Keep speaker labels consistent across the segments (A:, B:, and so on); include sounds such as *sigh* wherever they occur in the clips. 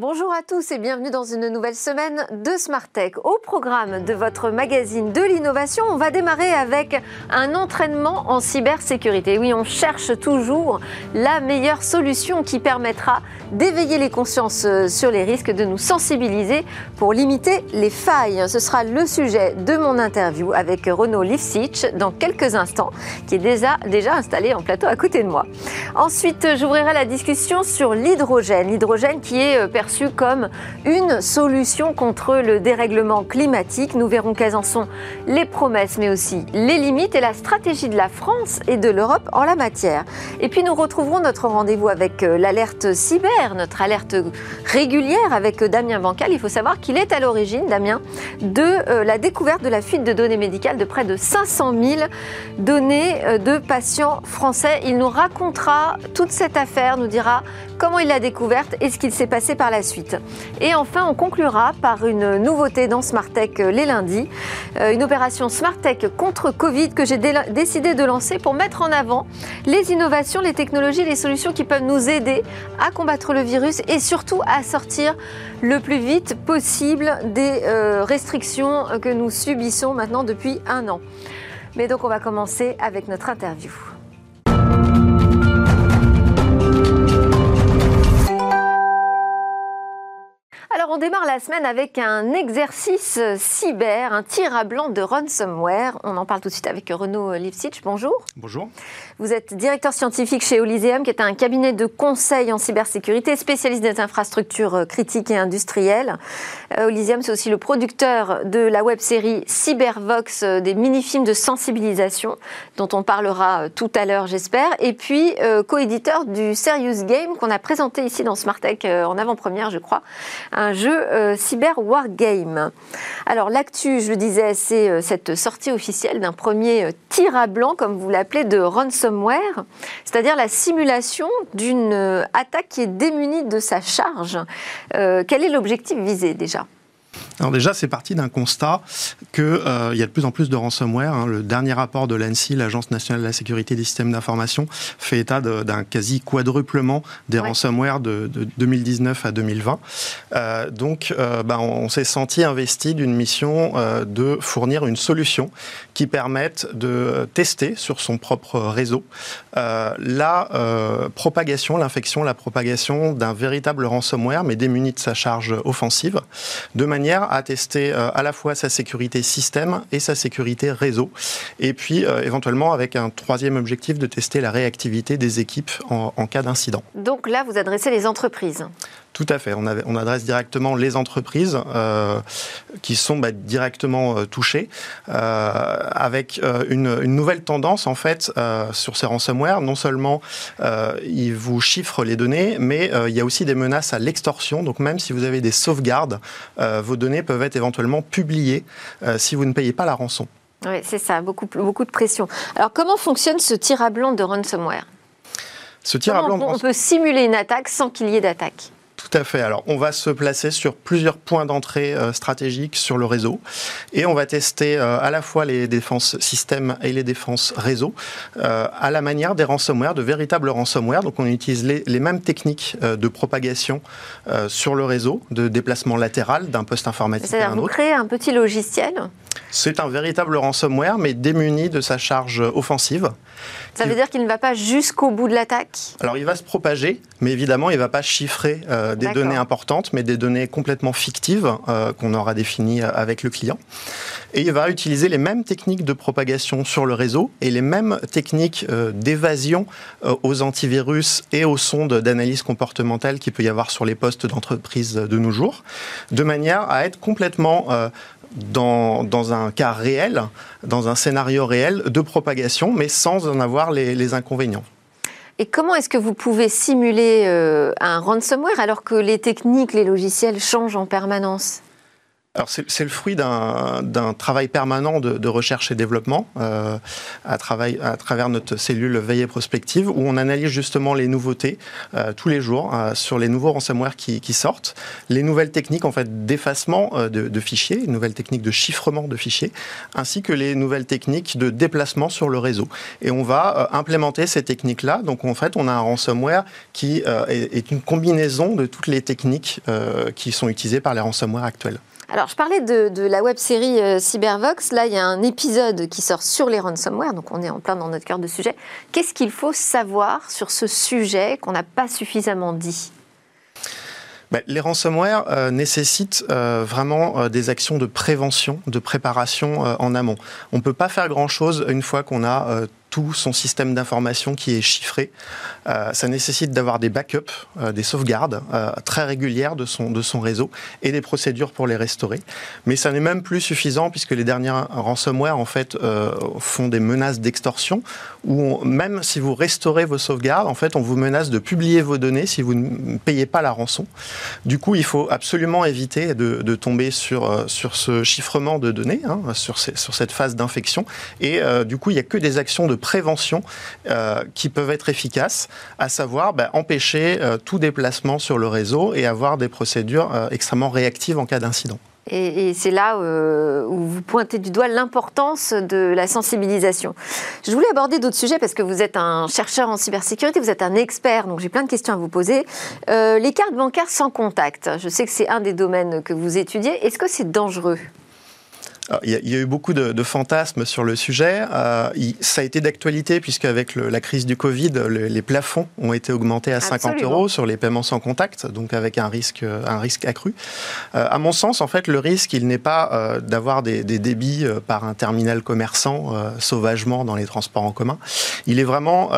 A: Bonjour à tous et bienvenue dans une nouvelle semaine de Smart Tech. Au programme de votre magazine de l'innovation, on va démarrer avec un entraînement en cybersécurité. Oui, on cherche toujours la meilleure solution qui permettra d'éveiller les consciences euh, sur les risques, de nous sensibiliser pour limiter les failles. Ce sera le sujet de mon interview avec Renaud Lifsich dans quelques instants, qui est déjà, installé en plateau à côté de moi. Ensuite, j'ouvrirai la discussion sur l'hydrogène. L'hydrogène qui est comme une solution contre le dérèglement climatique. Nous verrons quelles en sont les promesses, mais aussi les limites et la stratégie de la France et de l'Europe en la matière. Et puis nous retrouverons notre rendez-vous avec euh, l'alerte cyber, notre alerte régulière avec euh, Damien Bancal. Il faut savoir qu'il est à l'origine, Damien, de euh, la découverte de la fuite de données médicales de près de 500 000 données de patients français. Il nous racontera toute cette affaire, nous dira comment il l'a découverte et ce qu'il s'est passé par la suite. Et enfin, on conclura par une nouveauté dans Smart Tech euh, les lundis, euh, une opération Smart Tech contre Covid que j'ai décidé de lancer pour mettre en avant les innovations, les technologies, les solutions qui peuvent nous aider à combattre le virus et surtout à sortir le plus vite possible des euh, restrictions que nous subissons maintenant depuis un an. Mais donc on va commencer avec notre interview. On démarre la semaine avec un exercice cyber, un tir à blanc de ransomware. On en parle tout de suite avec Renaud Lipsitch. Bonjour.
B: Bonjour.
A: Vous êtes directeur scientifique chez Oliseum, qui est un cabinet de conseil en cybersécurité, spécialiste des infrastructures critiques et industrielles. Oliseum, c'est aussi le producteur de la web-série Cybervox, euh, des mini-films de sensibilisation, dont on parlera euh, tout à l'heure, j'espère. Et puis, euh, co-éditeur du Serious Game, qu'on a présenté ici dans Smartech en avant-première, je crois un jeu euh, cyber wargame. Alors l'actu, je le disais, c'est euh, cette sortie officielle d'un premier euh, tir à blanc, comme vous l'appelez, de c'est-à-dire la simulation d'une attaque qui est démunie de sa charge. quel est l'objectif visé déjà?
B: Alors déjà, c'est parti d'un constat qu'il euh, y a de plus en plus de ransomware. Hein. Le dernier rapport de l'ANSI, l'Agence nationale de la sécurité des systèmes d'information, fait état d'un quasi quadruplement des ransomware de, 2019 à 2020. Euh, donc, euh, ben, on, s'est senti investi d'une mission de fournir une solution qui permette de tester sur son propre réseau la propagation, l'infection, la propagation d'un véritable ransomware, mais démuni de sa charge offensive, de manière à tester euh, à la fois sa sécurité système et sa sécurité réseau. Et puis, euh, éventuellement, avec un troisième objectif de tester la réactivité des équipes en, en cas d'incident.
A: Donc là, vous adressez les entreprises
B: tout à fait. On, on, adresse directement les entreprises euh, qui sont bah, directement euh, touchées, euh, avec une, une, nouvelle tendance en fait sur ces ransomware. Non seulement ils vous chiffrent les données, mais il y a aussi des menaces à l'extorsion. Donc même si vous avez des sauvegardes, vos données peuvent être éventuellement publiées si vous ne payez pas la rançon.
A: Oui, c'est ça, beaucoup, beaucoup de pression. Alors comment fonctionne ce tir à blanc de ransomware? Ce tir à blanc on peut simuler une attaque sans qu'il y ait d'attaque?
B: Tout à fait. Alors, on va se placer sur plusieurs points d'entrée euh, stratégiques sur le réseau et on va tester euh, à la fois les défenses système et les défenses réseau euh, à la manière des ransomware, de véritables ransomware. Donc, on utilise les, mêmes techniques de propagation sur le réseau, de déplacement latéral d'un poste informatique à un
A: autre. Vous créez un petit logiciel
B: c'est un véritable ransomware, mais démuni de sa charge offensive.
A: Ça veut dire qu'il ne va pas jusqu'au bout de l'attaque
B: Alors il va se propager, mais évidemment il ne va pas chiffrer euh, des données importantes, mais des données complètement fictives euh, qu'on aura définies euh, avec le client. Et il va utiliser les mêmes techniques de propagation sur le réseau et les mêmes techniques d'évasion aux antivirus et aux sondes d'analyse comportementale qu'il peut y avoir sur les postes d'entreprise de nos jours, de manière à être complètement dans, un cas réel, dans un scénario réel de propagation, mais sans en avoir les, inconvénients.
A: Et comment est-ce que vous pouvez simuler euh, un ransomware alors que les techniques, les logiciels changent en permanence?
B: Alors c'est le fruit d'un travail permanent de, recherche et développement euh, à, travers notre cellule Veillée Prospective où on analyse justement les nouveautés euh, tous les jours euh, sur les nouveaux ransomware qui, sortent, les nouvelles techniques en fait d'effacement de, fichiers, les nouvelles techniques de chiffrement de fichiers, ainsi que les nouvelles techniques de déplacement sur le réseau. Et on va implémenter ces techniques-là. Donc en fait on a un ransomware qui est, est, une combinaison de toutes les techniques qui sont utilisées par les ransomware actuels.
A: Alors, je parlais de, la web série euh, Cybervox. Là, il y a un épisode qui sort sur les ransomware, donc on est en plein dans notre cœur de sujet. Qu'est-ce qu'il faut savoir sur ce sujet qu'on n'a pas suffisamment dit?
B: Ben, les ransomware euh, nécessitent euh, vraiment des actions de prévention, de préparation en amont. On ne peut pas faire grand-chose une fois qu'on a tout son système d'information qui est chiffré. Euh, ça nécessite d'avoir des backups, euh, des sauvegardes euh, très régulières de son, de son réseau et des procédures pour les restaurer. Mais ça n'est même plus suffisant puisque les dernières ransomware en fait font des menaces d'extorsion où même si vous restaurez vos sauvegardes, en fait on vous menace de publier vos données si vous ne payez pas la rançon. Du coup, il faut absolument éviter de, de tomber sur, sur ce chiffrement de données, hein, sur, sur cette phase d'infection. Et du coup, il n'y a que des actions de prévention euh, qui peuvent être efficaces, à savoir ben, empêcher euh, tout déplacement sur le réseau et avoir des procédures euh, extrêmement réactives en cas d'incident.
A: Et, c'est là où vous pointez du doigt l'importance de la sensibilisation. Je voulais aborder d'autres sujets parce que vous êtes un chercheur en cybersécurité, vous êtes un expert, donc j'ai plein de questions à vous poser. les cartes bancaires sans contact, je sais que c'est un des domaines que vous étudiez. Est-ce que c'est dangereux?
B: Il y, a eu beaucoup de, fantasmes sur le sujet. Euh, ça a été d'actualité puisque avec la crise du Covid, les plafonds ont été augmentés à 50 euros sur les paiements sans contact, donc avec un risque, un risque accru. Euh, à mon sens, en fait, le risque, il n'est pas euh, d'avoir des, débits par un terminal commerçant sauvagement dans les transports en commun. Il est vraiment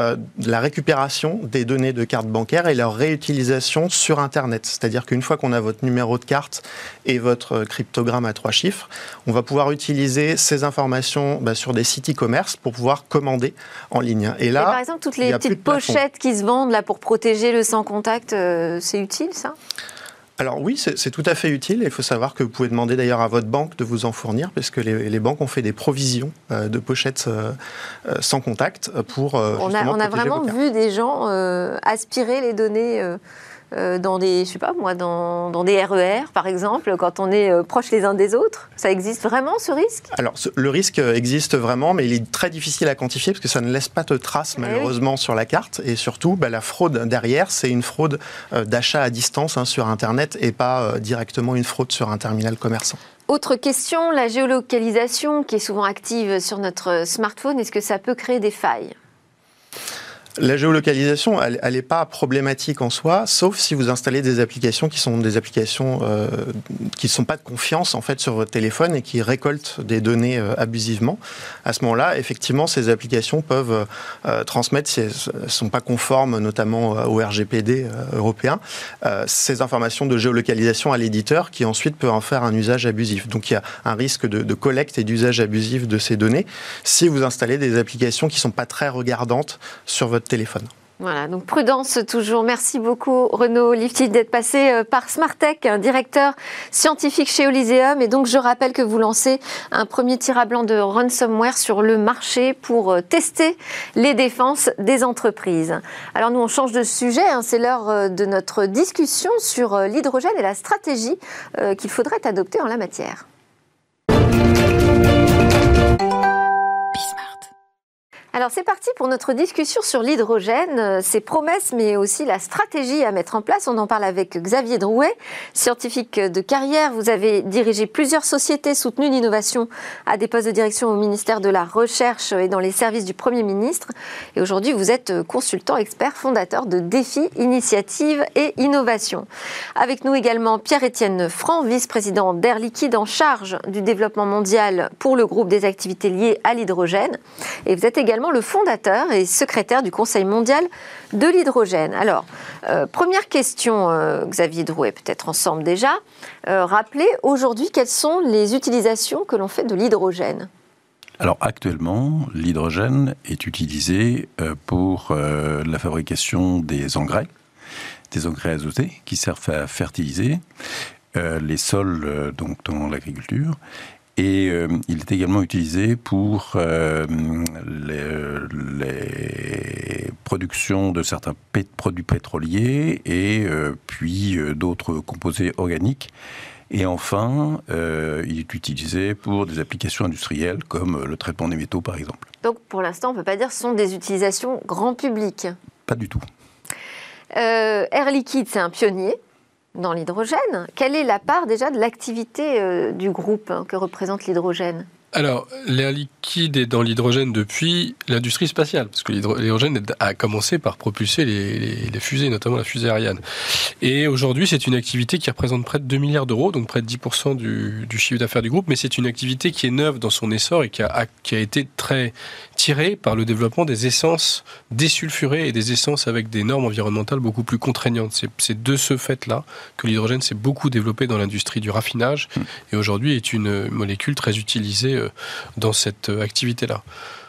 B: la récupération des données de carte bancaire et leur réutilisation sur Internet. C'est-à-dire qu'une fois qu'on a votre numéro de carte et votre cryptogramme à trois chiffres, on va pouvoir utiliser ces informations bah, sur des sites e-commerce pour pouvoir commander en ligne.
A: Et là, par exemple, toutes les petites pochettes qui se vendent là pour protéger le sans contact, euh, c'est utile ça?
B: Alors oui, c'est tout à fait utile. Il faut savoir que vous pouvez demander d'ailleurs à votre banque de vous en fournir, parce que les, banques ont fait des provisions euh, de pochettes euh, sans contact pour.
A: on a, on a vraiment vu des gens aspirer les données dans des, je sais pas moi, dans, dans, des RER, par exemple, quand on est euh, proches les uns des autres Ça existe vraiment ce risque?
B: Alors, le risque existe vraiment, mais il est très difficile à quantifier parce que ça ne laisse pas de traces eh malheureusement sur la carte. Et surtout, bah, la fraude derrière, c'est une fraude euh, d'achat à distance hein, sur Internet et pas directement une fraude sur un terminal commerçant.
A: Autre question, la géolocalisation qui est souvent active sur notre smartphone, est-ce que ça peut créer des failles?
B: La géolocalisation, elle n'est pas problématique en soi, sauf si vous installez des applications qui sont des applications euh, qui ne sont pas de confiance en fait sur votre téléphone et qui récoltent des données euh, abusivement. À ce moment-là, effectivement, ces applications peuvent euh, transmettre, si elles ne sont pas conformes notamment au RGPD européen, ces informations de géolocalisation à l'éditeur qui ensuite peut en faire un usage abusif. Donc il y a un risque de, collecte et d'usage abusif de ces données si vous installez des applications qui ne sont pas très regardantes sur votre téléphone.
A: Voilà, donc prudence toujours. Merci beaucoup Renaud Lifty d'être passé euh, par Smartech, directeur scientifique chez Elyséum. Et donc je rappelle que vous lancez un premier tir à blanc de ransomware sur le marché pour euh, tester les défenses des entreprises. Alors nous on change de sujet, hein. c'est l'heure euh, de notre discussion sur l'hydrogène et la stratégie qu'il faudrait adopter en la matière. Alors c'est parti pour notre discussion sur l'hydrogène, euh, ses promesses mais aussi la stratégie à mettre en place. On en parle avec Xavier Drouet, scientifique de carrière. Vous avez dirigé plusieurs sociétés, soutenu l'innovation à des postes de direction au ministère de la Recherche et dans les services du Premier ministre. Et aujourd'hui vous êtes consultant expert fondateur de Défi Initiative et Innovation. Avec nous également Pierre-Étienne Franc, vice-président d'Air Liquide en charge du développement mondial pour le groupe des activités liées à l'hydrogène. Et vous êtes également le fondateur et secrétaire du Conseil mondial de l'hydrogène. Alors, euh, première question, euh, Xavier Drouet, peut-être ensemble déjà. Euh, rappelez aujourd'hui quelles sont les utilisations que l'on fait de l'hydrogène
C: alors actuellement, l'hydrogène est utilisé pour la fabrication des engrais, des engrais azotés qui servent à fertiliser, les sols donc dans l'agriculture. Et il est également utilisé pour les, les, productions de certains produits pétroliers et puis d'autres composés organiques. Et enfin, il est utilisé pour des applications industrielles comme le traitement des métaux, par exemple.
A: Donc pour l'instant, on ne peut pas dire que ce sont des utilisations grand public.
C: Pas du tout.
A: Euh, Air Liquide, c'est un pionnier dans l'hydrogène. Quelle est la part déjà de l'activité euh, du groupe hein, que représente l'hydrogène?
D: Alors, l'air liquide est dans l'hydrogène depuis l'industrie spatiale, parce que l'hydrogène a commencé par propulser les, fusées, notamment la fusée Ariane. Et aujourd'hui, c'est une activité qui représente près de 2 milliards d'euros, donc près de 10% du, chiffre d'affaires du groupe, mais c'est une activité qui est neuve dans son essor et qui a, qui a été très tirée par le développement des essences désulfurées et des essences avec des normes environnementales beaucoup plus contraignantes. C'est de ce fait-là que l'hydrogène s'est beaucoup développé dans l'industrie du raffinage mmh. et aujourd'hui est une molécule très utilisée euh, dans cette euh, activité-là.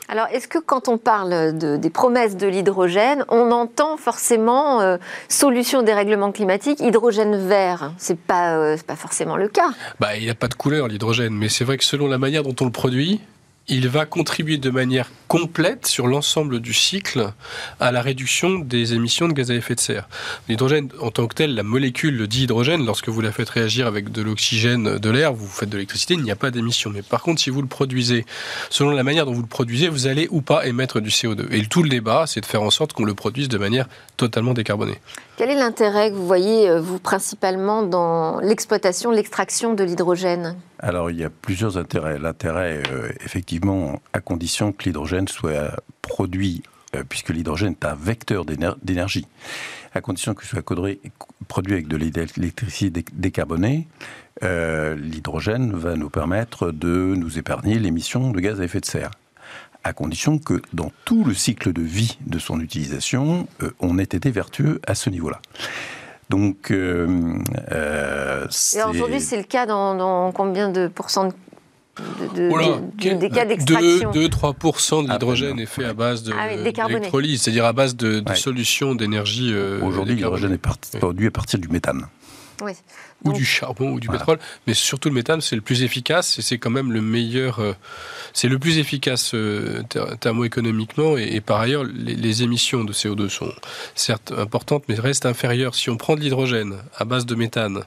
A: Alors, est-ce que quand on parle des promesses de l'hydrogène, on entend forcément euh, solution des règlements climatiques, hydrogène vert? C'est pas, pas forcément le cas.
D: Bah, il n'y a pas de couleur l'hydrogène, mais c'est vrai que selon la manière dont on le produit, il va contribuer de manière complète sur l'ensemble du cycle à la réduction des émissions de gaz à effet de serre. L'hydrogène, en tant que tel, la molécule d'hydrogène, lorsque vous la faites réagir avec de l'oxygène, de l'air, vous faites de l'électricité, il n'y a pas d'émission. Mais par contre, si vous le produisez, selon la manière dont vous le produisez, vous allez ou pas émettre du CO2. Et tout le débat, c'est de faire en sorte qu'on le produise de manière totalement décarbonée.
A: Quel est l'intérêt que vous voyez, euh, vous, principalement, dans l'exploitation, l'extraction de l'hydrogène?
C: Alors, il y a plusieurs intérêts. L'intérêt, euh, effectivement, à condition que l'hydrogène soit produit, euh, puisque l'hydrogène est un vecteur d'énergie, à condition que ce soit produit avec de l'électricité décarbonée, l'hydrogène va nous permettre de nous épargner l'émission de gaz à effet de serre à condition que dans tout le cycle de vie de son utilisation, euh, on ait été vertueux à ce niveau-là. Donc,
A: euh, euh Et aujourd'hui, c'est le cas dans, combien de pourcents de, des cas d'extraction
D: 2-3% de l'hydrogène est fait à base de ah d'électrolyse, c'est-à-dire à base de, solutions d'énergie.
C: Euh, aujourd'hui, l'hydrogène est produit à partir du méthane.
A: Oui
D: ou du charbon ou du pétrole, mais surtout le méthane, c'est le plus efficace et c'est quand même le meilleur, euh, c'est le plus efficace euh, thermoéconomiquement et, par ailleurs les, émissions de CO2 sont certes importantes mais restent inférieures. Si on prend de l'hydrogène à base de méthane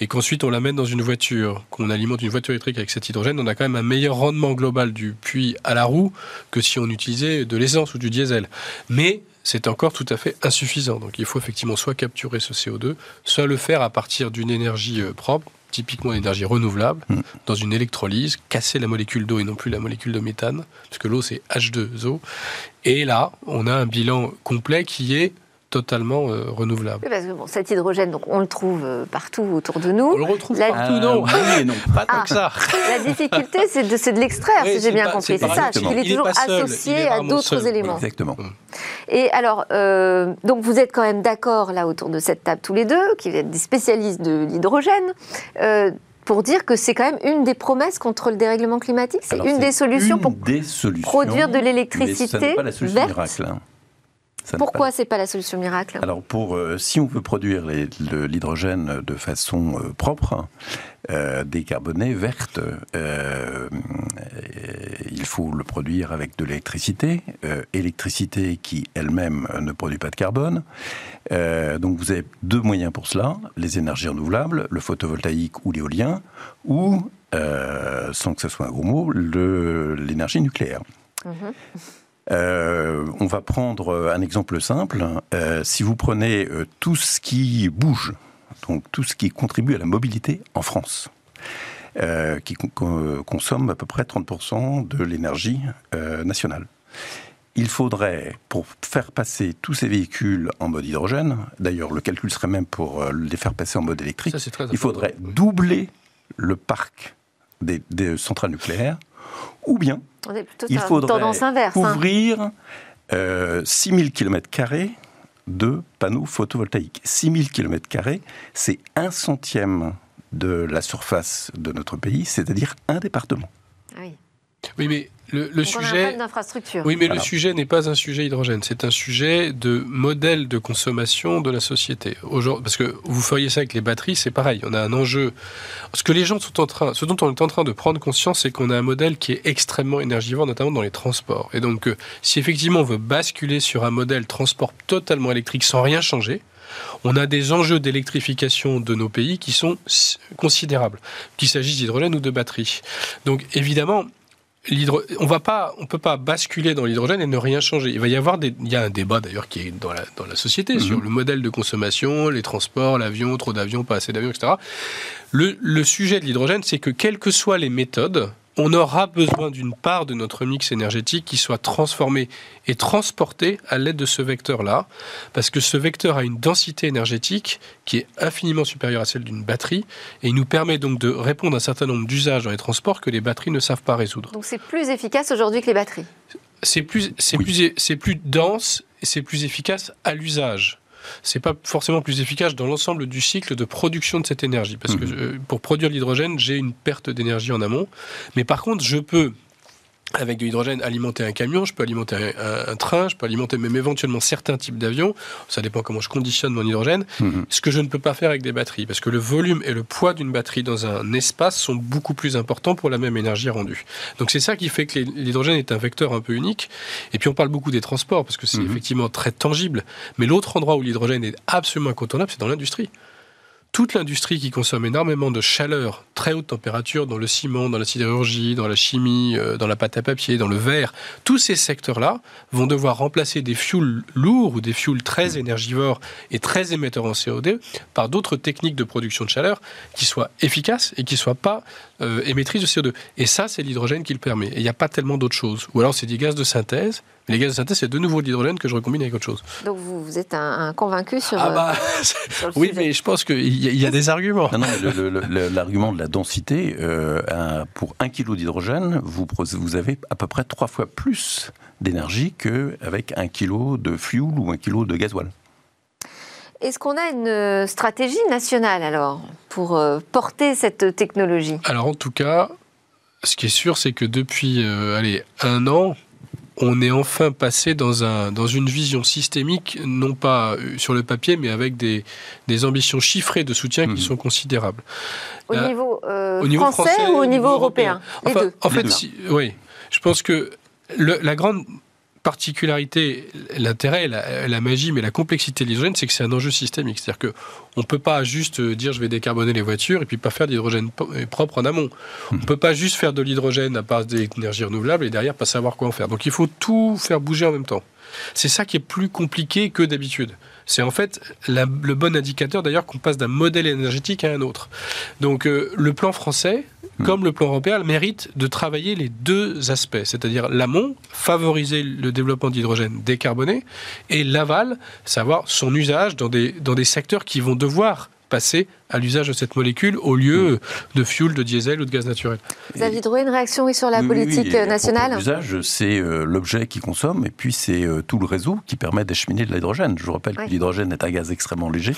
D: et qu'ensuite on l'amène dans une voiture, qu'on alimente une voiture électrique avec cet hydrogène, on a quand même un meilleur rendement global du puits à la roue que si on utilisait de l'essence ou du diesel. Mais c'est encore tout à fait insuffisant. Donc il faut effectivement soit capturer ce CO2, soit le faire à partir d'une énergie euh, propre, typiquement l'énergie renouvelable, mm. dans une électrolyse, casser la molécule d'eau et non plus la molécule de méthane, puisque l'eau c'est H2O. Et là, on a un bilan complet qui est totalement euh, renouvelable.
A: parce que bon, cet hydrogène, donc, on le trouve euh, partout autour de nous.
D: On le retrouve partout, non.
C: oui non, pas tant que ça.
A: La difficulté, c'est de, de l'extraire, si j'ai bien compris. C'est ça, il est toujours associé à d'autres éléments.
C: Exactement.
A: Et alors, euh, donc vous êtes quand même d'accord là autour de cette table tous les deux, qui êtes des spécialistes de l'hydrogène. pour dire que c'est quand même une des promesses contre le dérèglement climatique, c'est une des solutions pour produire de l'électricité verte. Hein. Pourquoi c'est pas la solution miracle?
C: Alors pour euh, si on veut produire l'hydrogène de façon euh, propre, euh, décarbonée, verte, il faut le produire avec de l'électricité, électricité qui elle-même ne produit pas de carbone. donc vous avez deux moyens pour cela les énergies renouvelables, le photovoltaïque ou l'éolien, ou sans que ce soit un gros mot, l'énergie nucléaire. Mhm. Euh, on va prendre euh, un exemple simple. Euh, si vous prenez tout ce qui bouge, donc tout ce qui contribue à la mobilité en France, qui consomme à peu près 30% de l'énergie nationale. Il faudrait, pour faire passer tous ces véhicules en mode hydrogène, d'ailleurs le calcul serait même pour les faire passer en mode électrique, il faudrait doubler le parc des centrales nucléaires, ou bien il faudrait inverse, hein. couvrir 6000 km de panneaux photovoltaïques. 6000 km, c'est un centième de la surface de notre pays, c'est-à-dire un département.
D: Oui. Oui, mais le, le sujet.
A: d'infrastructure.
D: Oui, mais le sujet n'est pas un sujet hydrogène. C'est un sujet de modèle de consommation de la société. Parce que vous feriez ça avec les batteries, c'est pareil. On a un enjeu. Ce que les gens sont en train, ce dont on est en train de prendre conscience, c'est qu'on a un modèle qui est extrêmement énergivore, notamment dans les transports. Et donc, euh, si effectivement on veut basculer sur un modèle transport totalement électrique sans rien changer, on a des enjeux d'électrification de nos pays qui sont considérables, qu'il s'agisse d'hydrogène ou de batterie. Donc évidemment, on va pas, on peut pas basculer dans l'hydrogène et ne rien changer. Il va y avoir des, il y a un débat d'ailleurs qui est dans la, dans la société mhm. sur le modèle de consommation, les transports, l'avion, trop d'avions, pas assez d'avions, etc. Le, le sujet de l'hydrogène, c'est que quelles que soient les méthodes, on aura besoin d'une part de notre mix énergétique qui soit transformée et transportée à l'aide de ce vecteur-là, parce que ce vecteur a une densité énergétique qui est infiniment supérieure à celle d'une batterie, et il nous permet donc de répondre à un certain nombre d'usages dans les transports que les batteries ne savent pas résoudre.
A: Donc c'est plus efficace aujourd'hui que les batteries?
D: C'est plus, plus dense et c'est plus efficace à l'usage c'est pas forcément plus efficace dans l'ensemble du cycle de production de cette énergie. Parce que mhm. euh, pour produire l'hydrogène, j'ai une perte d'énergie en amont. Mais par contre, je peux avec de l'hydrogène, alimenter un camion, je peux alimenter un, train, je peux alimenter même éventuellement certains types d'avions. Ça dépend comment je conditionne mon hydrogène. Mhm. Ce que je ne peux pas faire avec des batteries, parce que le volume et le poids d'une batterie dans un espace sont beaucoup plus importants pour la même énergie rendue. Donc c'est ça qui fait que l'hydrogène est un vecteur un peu unique. Et puis on parle beaucoup des transports, parce que c'est mhm. effectivement très tangible. Mais l'autre endroit où l'hydrogène est absolument incontournable, c'est dans l'industrie toute l'industrie qui consomme énormément de chaleur, très haute température, dans le ciment, dans la sidérurgie, dans la chimie, euh, dans la pâte à papier, dans le verre, tous ces secteurs-là vont devoir remplacer des fuels lourds ou des fuels très énergivores et très émetteurs en CO2 par d'autres techniques de production de chaleur qui soient efficaces et qui ne soient pas euh, émettrices de CO2. Et ça, c'est l'hydrogène qui le permet. Et il n'y a pas tellement d'autres choses. Ou alors, c'est des gaz de synthèse les gaz de synthèse, c'est de nouveau de l'hydrogène que je recombine avec autre chose.
A: Donc vous, êtes un, convaincu sur,
D: ah bah, euh, *laughs* Oui, mais je pense qu'il y, a des arguments.
C: Non, l'argument de la densité, euh, pour un kilo d'hydrogène, vous, vous avez à peu près trois fois plus d'énergie qu'avec un kilo de fuel ou un kilo de gasoil.
A: Est-ce qu'on a une stratégie nationale alors pour euh, porter cette technologie?
D: Alors en tout cas, ce qui est sûr, c'est que depuis allez, un an, on est enfin passé dans, un, dans une vision systémique, non pas euh, sur le papier, mais avec des, des ambitions chiffrées de soutien qui mhm. sont considérables.
A: Au, euh, niveau, euh, français, ou au niveau, européen,
D: En fait, oui. Je pense que la grande particularité, l'intérêt, la, magie, mais la complexité de l'hydrogène, c'est que c'est un enjeu systémique. C'est-à-dire qu'on ne peut pas juste dire je vais décarboner les voitures et puis pas faire d'hydrogène propre en amont. On ne peut pas juste faire de l'hydrogène à base d'énergie renouvelable et derrière pas savoir quoi en faire. Donc il faut tout faire bouger en même temps. C'est ça qui est plus compliqué que d'habitude. C'est en fait le bon indicateur d'ailleurs qu'on passe d'un modèle énergétique à un autre. Donc euh, le plan français, hmm. comme le plan européen, mérite de travailler les deux aspects, c'est-à-dire l'amont, favoriser le développement d'hydrogène décarboné, et l'aval, savoir son usage dans des, dans des secteurs qui vont devoir passer à l'usage de cette molécule au lieu de fuel, de diesel ou de gaz naturel.
A: David Drouet, une réaction sur la politique nationale
C: L'usage, c'est euh, l'objet qui consomme et puis c'est euh, tout le réseau qui permet d'acheminer de l'hydrogène. Je vous rappelle que l'hydrogène est un gaz extrêmement léger,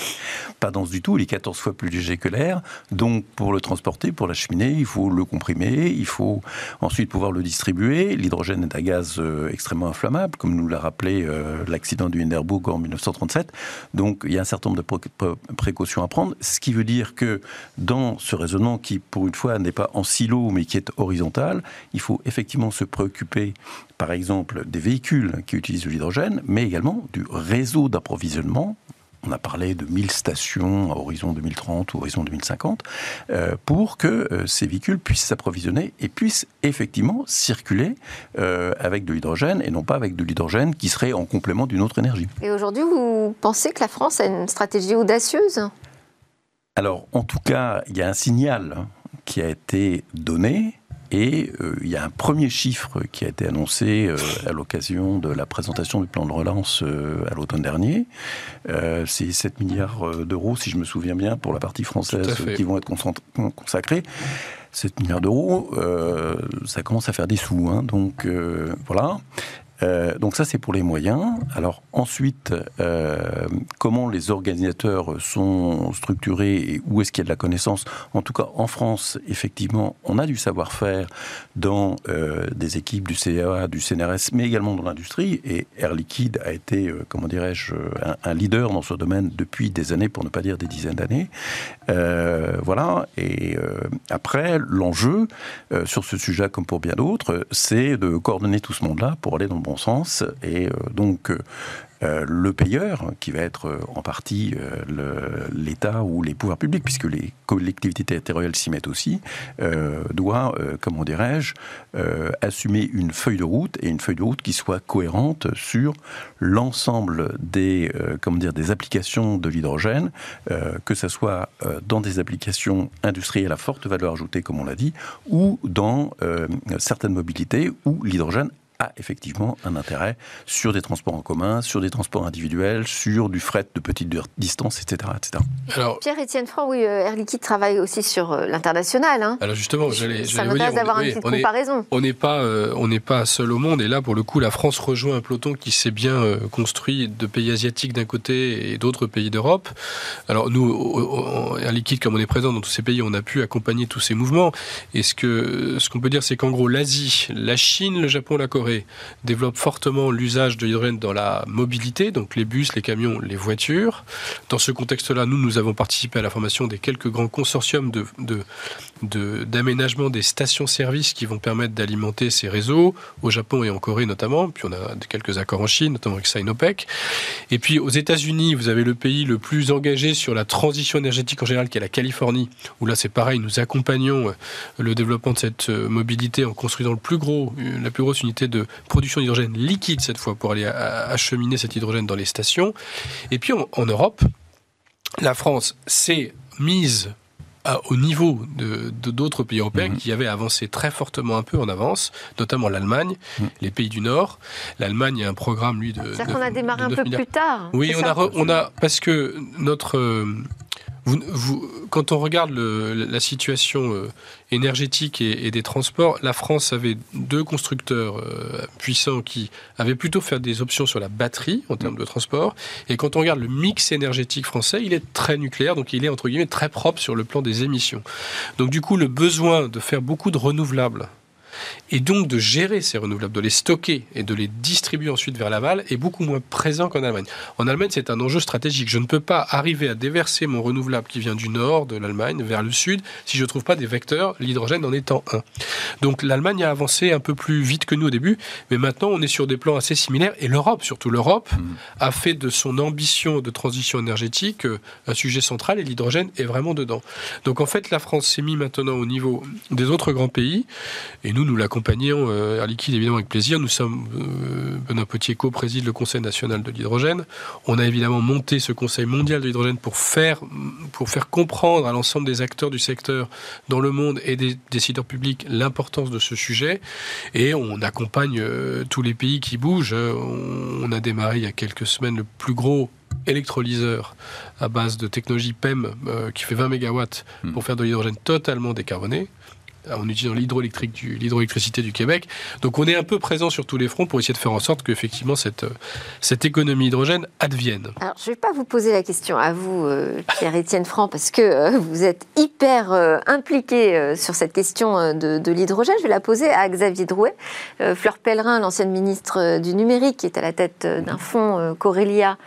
C: pas dense du tout, il est 14 fois plus léger que l'air. Donc pour le transporter, pour l'acheminer, il faut le comprimer, il faut ensuite pouvoir le distribuer. L'hydrogène est un gaz euh, extrêmement inflammable, comme nous l'a rappelé l'accident du Hindenburg en 1937. Donc il y a un certain nombre de précautions à prendre, ce qui veut dire que dans ce raisonnement qui, pour une fois, n'est pas en silo, mais qui est horizontal, il faut effectivement se préoccuper, par exemple, des véhicules qui utilisent de l'hydrogène, mais également du réseau d'approvisionnement on a parlé de 1000 stations à horizon 2030 ou horizon 2050, euh, pour que euh, ces véhicules puissent s'approvisionner et puissent effectivement circuler euh, avec de l'hydrogène et non pas avec de l'hydrogène qui serait en complément d'une autre énergie.
A: Et aujourd'hui, vous pensez que la France a une stratégie audacieuse?
C: Alors, en tout cas, il y a un signal qui a été donné. Et euh, il y a un premier chiffre qui a été annoncé euh, à l'occasion de la présentation du plan de relance euh, à l'automne dernier. c'est 7 milliards d'euros, si je me souviens bien, pour la partie française qui vont être consacrés. 7 milliards d'euros, ça commence à faire des sous. Hein, donc voilà. Euh, donc ça, c'est pour les moyens. Alors ensuite, euh, comment les organisateurs sont structurés et où est-ce qu'il y a de la connaissance? En tout cas, en France, effectivement, on a du savoir-faire dans euh, des équipes du CA, du CNRS, mais également dans l'industrie. Et Air Liquide a été, comment dirais-je, un, leader dans ce domaine depuis des années, pour ne pas dire des dizaines d'années. Voilà. Et après, l'enjeu sur ce sujet, comme pour bien d'autres, c'est de coordonner tout ce monde-là pour aller dans le bon sens. Et euh, donc, euh, le payeur, qui va être euh, en partie l'État ou les pouvoirs publics, puisque les collectivités territoriales s'y mettent aussi, doit, comment dirais-je, assumer une feuille de route et une feuille de route qui soit cohérente sur l'ensemble des, comment dire, des applications de l'hydrogène, que ce soit dans des applications industrielles à forte valeur ajoutée, comme on l'a dit, ou dans certaines mobilités où l'hydrogène a effectivement un intérêt sur des transports en commun, sur des transports individuels, sur du fret de petite distance, etc. etc.
A: Alors, Pierre-Étienne Franc, oui, euh, Air Liquide travaille aussi sur euh, l'international. Hein.
D: Alors justement, j'allais
A: Ça m'intéresse d'avoir une petite comparaison.
D: on n'est pas, euh, on n'est pas seul au monde, et là, pour le coup, la France rejoint un peloton qui s'est bien construit de pays asiatiques d'un côté et d'autres pays d'Europe. Alors nous, Air Liquide, comme on est présent dans tous ces pays, on a pu accompagner tous ces mouvements. Et ce que, ce qu'on peut dire, c'est qu'en gros, l'Asie, la Chine, le Japon, la Corée, développe fortement l'usage de l'hydrogène dans la mobilité, donc les bus, les camions, les voitures. Dans ce contexte-là, nous, nous avons participé à la formation des quelques grands consortiums d'aménagement de, des stations-service qui vont permettre d'alimenter ces réseaux, au Japon et en Corée notamment, puis on a quelques accords en Chine, notamment avec Sinopec. Et puis aux États-Unis, vous avez le pays le plus engagé sur la transition énergétique en général, qui est la Californie, où là c'est pareil, nous accompagnons euh, le développement de cette euh, mobilité en construisant le plus gros, euh, la plus grosse unité de production d'hydrogène liquide cette fois pour aller acheminer cet hydrogène dans les stations. Et puis en, Europe, la France s'est mise au niveau de d'autres pays européens mhm. qui avaient avancé très fortement un peu en avance, notamment l'Allemagne, mhm. les pays du Nord. L'Allemagne a un programme, lui, de.
A: C'est-à-dire qu'on a démarré un peu plus tard.
D: Oui, on a, on a. Parce que notre. Quand on regarde la situation euh, énergétique et, des transports, la France avait deux constructeurs euh, puissants qui avaient plutôt fait des options sur la batterie en termes de transport. Et quand on regarde le mix énergétique français, il est très nucléaire, donc il est entre guillemets très propre sur le plan des émissions. Donc du coup, le besoin de faire beaucoup de renouvelables et donc de gérer ces renouvelables, de les stocker et de les distribuer ensuite vers l'aval est beaucoup moins présent qu'en Allemagne. En Allemagne, c'est un enjeu stratégique. Je ne peux pas arriver à déverser mon renouvelable qui vient du nord de l'Allemagne vers le sud si je ne trouve pas des vecteurs, l'hydrogène en étant un. Donc l'Allemagne a avancé un peu plus vite que nous au début, mais maintenant on est sur des plans assez similaires et l'Europe, surtout l'Europe, mmh. a fait de son ambition de transition énergétique euh, un sujet central et l'hydrogène est vraiment dedans. Donc en fait, la France s'est mise maintenant au niveau des autres grands pays et nous, nous l'accompagnons, euh, Air Liquide évidemment avec plaisir. Nous sommes, euh, Benoît Potier co-préside le Conseil national de l'hydrogène. On a évidemment monté ce Conseil mondial de l'hydrogène pour faire, pour faire comprendre à l'ensemble des acteurs du secteur dans le monde et des décideurs publics l'importance de ce sujet. Et on accompagne euh, tous les pays qui bougent. On, a démarré il y a quelques semaines le plus gros électrolyseur à base de technologie PEM qui fait 20 MW hmm. pour faire de l'hydrogène totalement décarboné en utilisant l'hydroélectrique l'hydroélectricité du Québec. Donc on est un peu présent sur tous les fronts pour essayer de faire en sorte qu'effectivement cette, cette économie hydrogène advienne.
A: Alors je ne vais pas vous poser la question à vous, euh, Pierre-Étienne Franc, parce que euh, vous êtes hyper euh, impliqué sur cette question de, l'hydrogène. Je vais la poser à Xavier Drouet. Fleur Pellerin, l'ancienne ministre du numérique, qui est à la tête d'un fonds Corélia,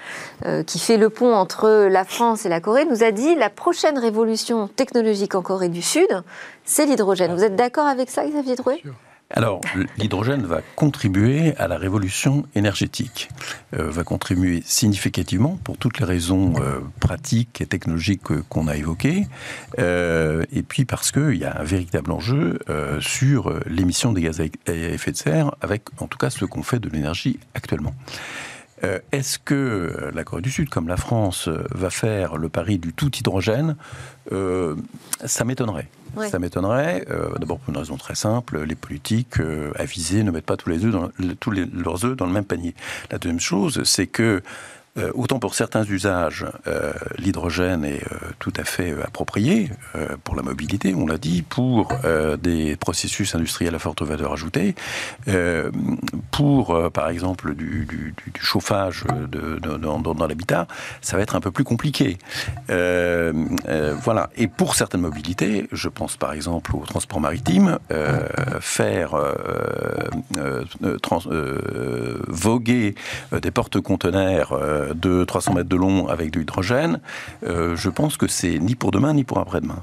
A: qui fait le pont entre la France et la Corée, nous a dit la prochaine révolution technologique en Corée du Sud, c'est l'hydrogène. Vous êtes d'accord avec ça, Xavier Drouet?
C: Alors, l'hydrogène va contribuer à la révolution énergétique, euh, va contribuer significativement pour toutes les raisons euh, pratiques et technologiques qu'on a évoquées, euh, et puis parce qu'il y a un véritable enjeu sur l'émission des gaz à effet de serre, avec en tout cas ce qu'on fait de l'énergie actuellement. Est-ce que la Corée du Sud, comme la France, va faire le pari du tout hydrogène Ça m'étonnerait. Ça m'étonnerait, euh, d'abord pour une raison très simple, les politiques euh, avisés ne mettent pas tous, les œufs dans, tous leurs œufs dans le même panier. La deuxième chose, c'est que Euh, autant pour certains usages, euh, l'hydrogène est euh, tout à fait approprié pour la mobilité, on l'a dit, pour des processus industriels à forte valeur ajoutée, pour par exemple du, chauffage dans, l'habitat, ça va être un peu plus compliqué. voilà. Et pour certaines mobilités, je pense par exemple au transport maritime, faire voguer des porte-conteneurs de 300 mètres de long avec de l'hydrogène, euh, je pense que c'est ni pour demain ni pour après-demain.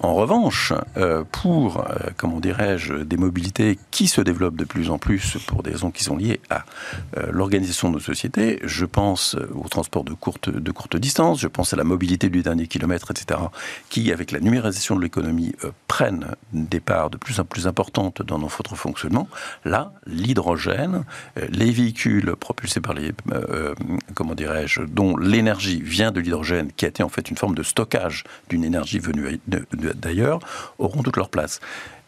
C: En revanche, euh, pour, euh, comment dirais-je, des mobilités qui se développent de plus en plus pour des raisons qui sont liées à l'organisation de nos sociétés, je pense au transport de courte, distance, je pense à la mobilité du dernier kilomètre, etc., qui, avec la numérisation de l'économie, prennent des parts de plus en plus importantes dans notre fonctionnement. Là, l'hydrogène, les véhicules propulsés par les, dont l'énergie vient de l'hydrogène, qui a été en fait une forme de stockage d'une énergie venue d'ailleurs, auront toute leur place.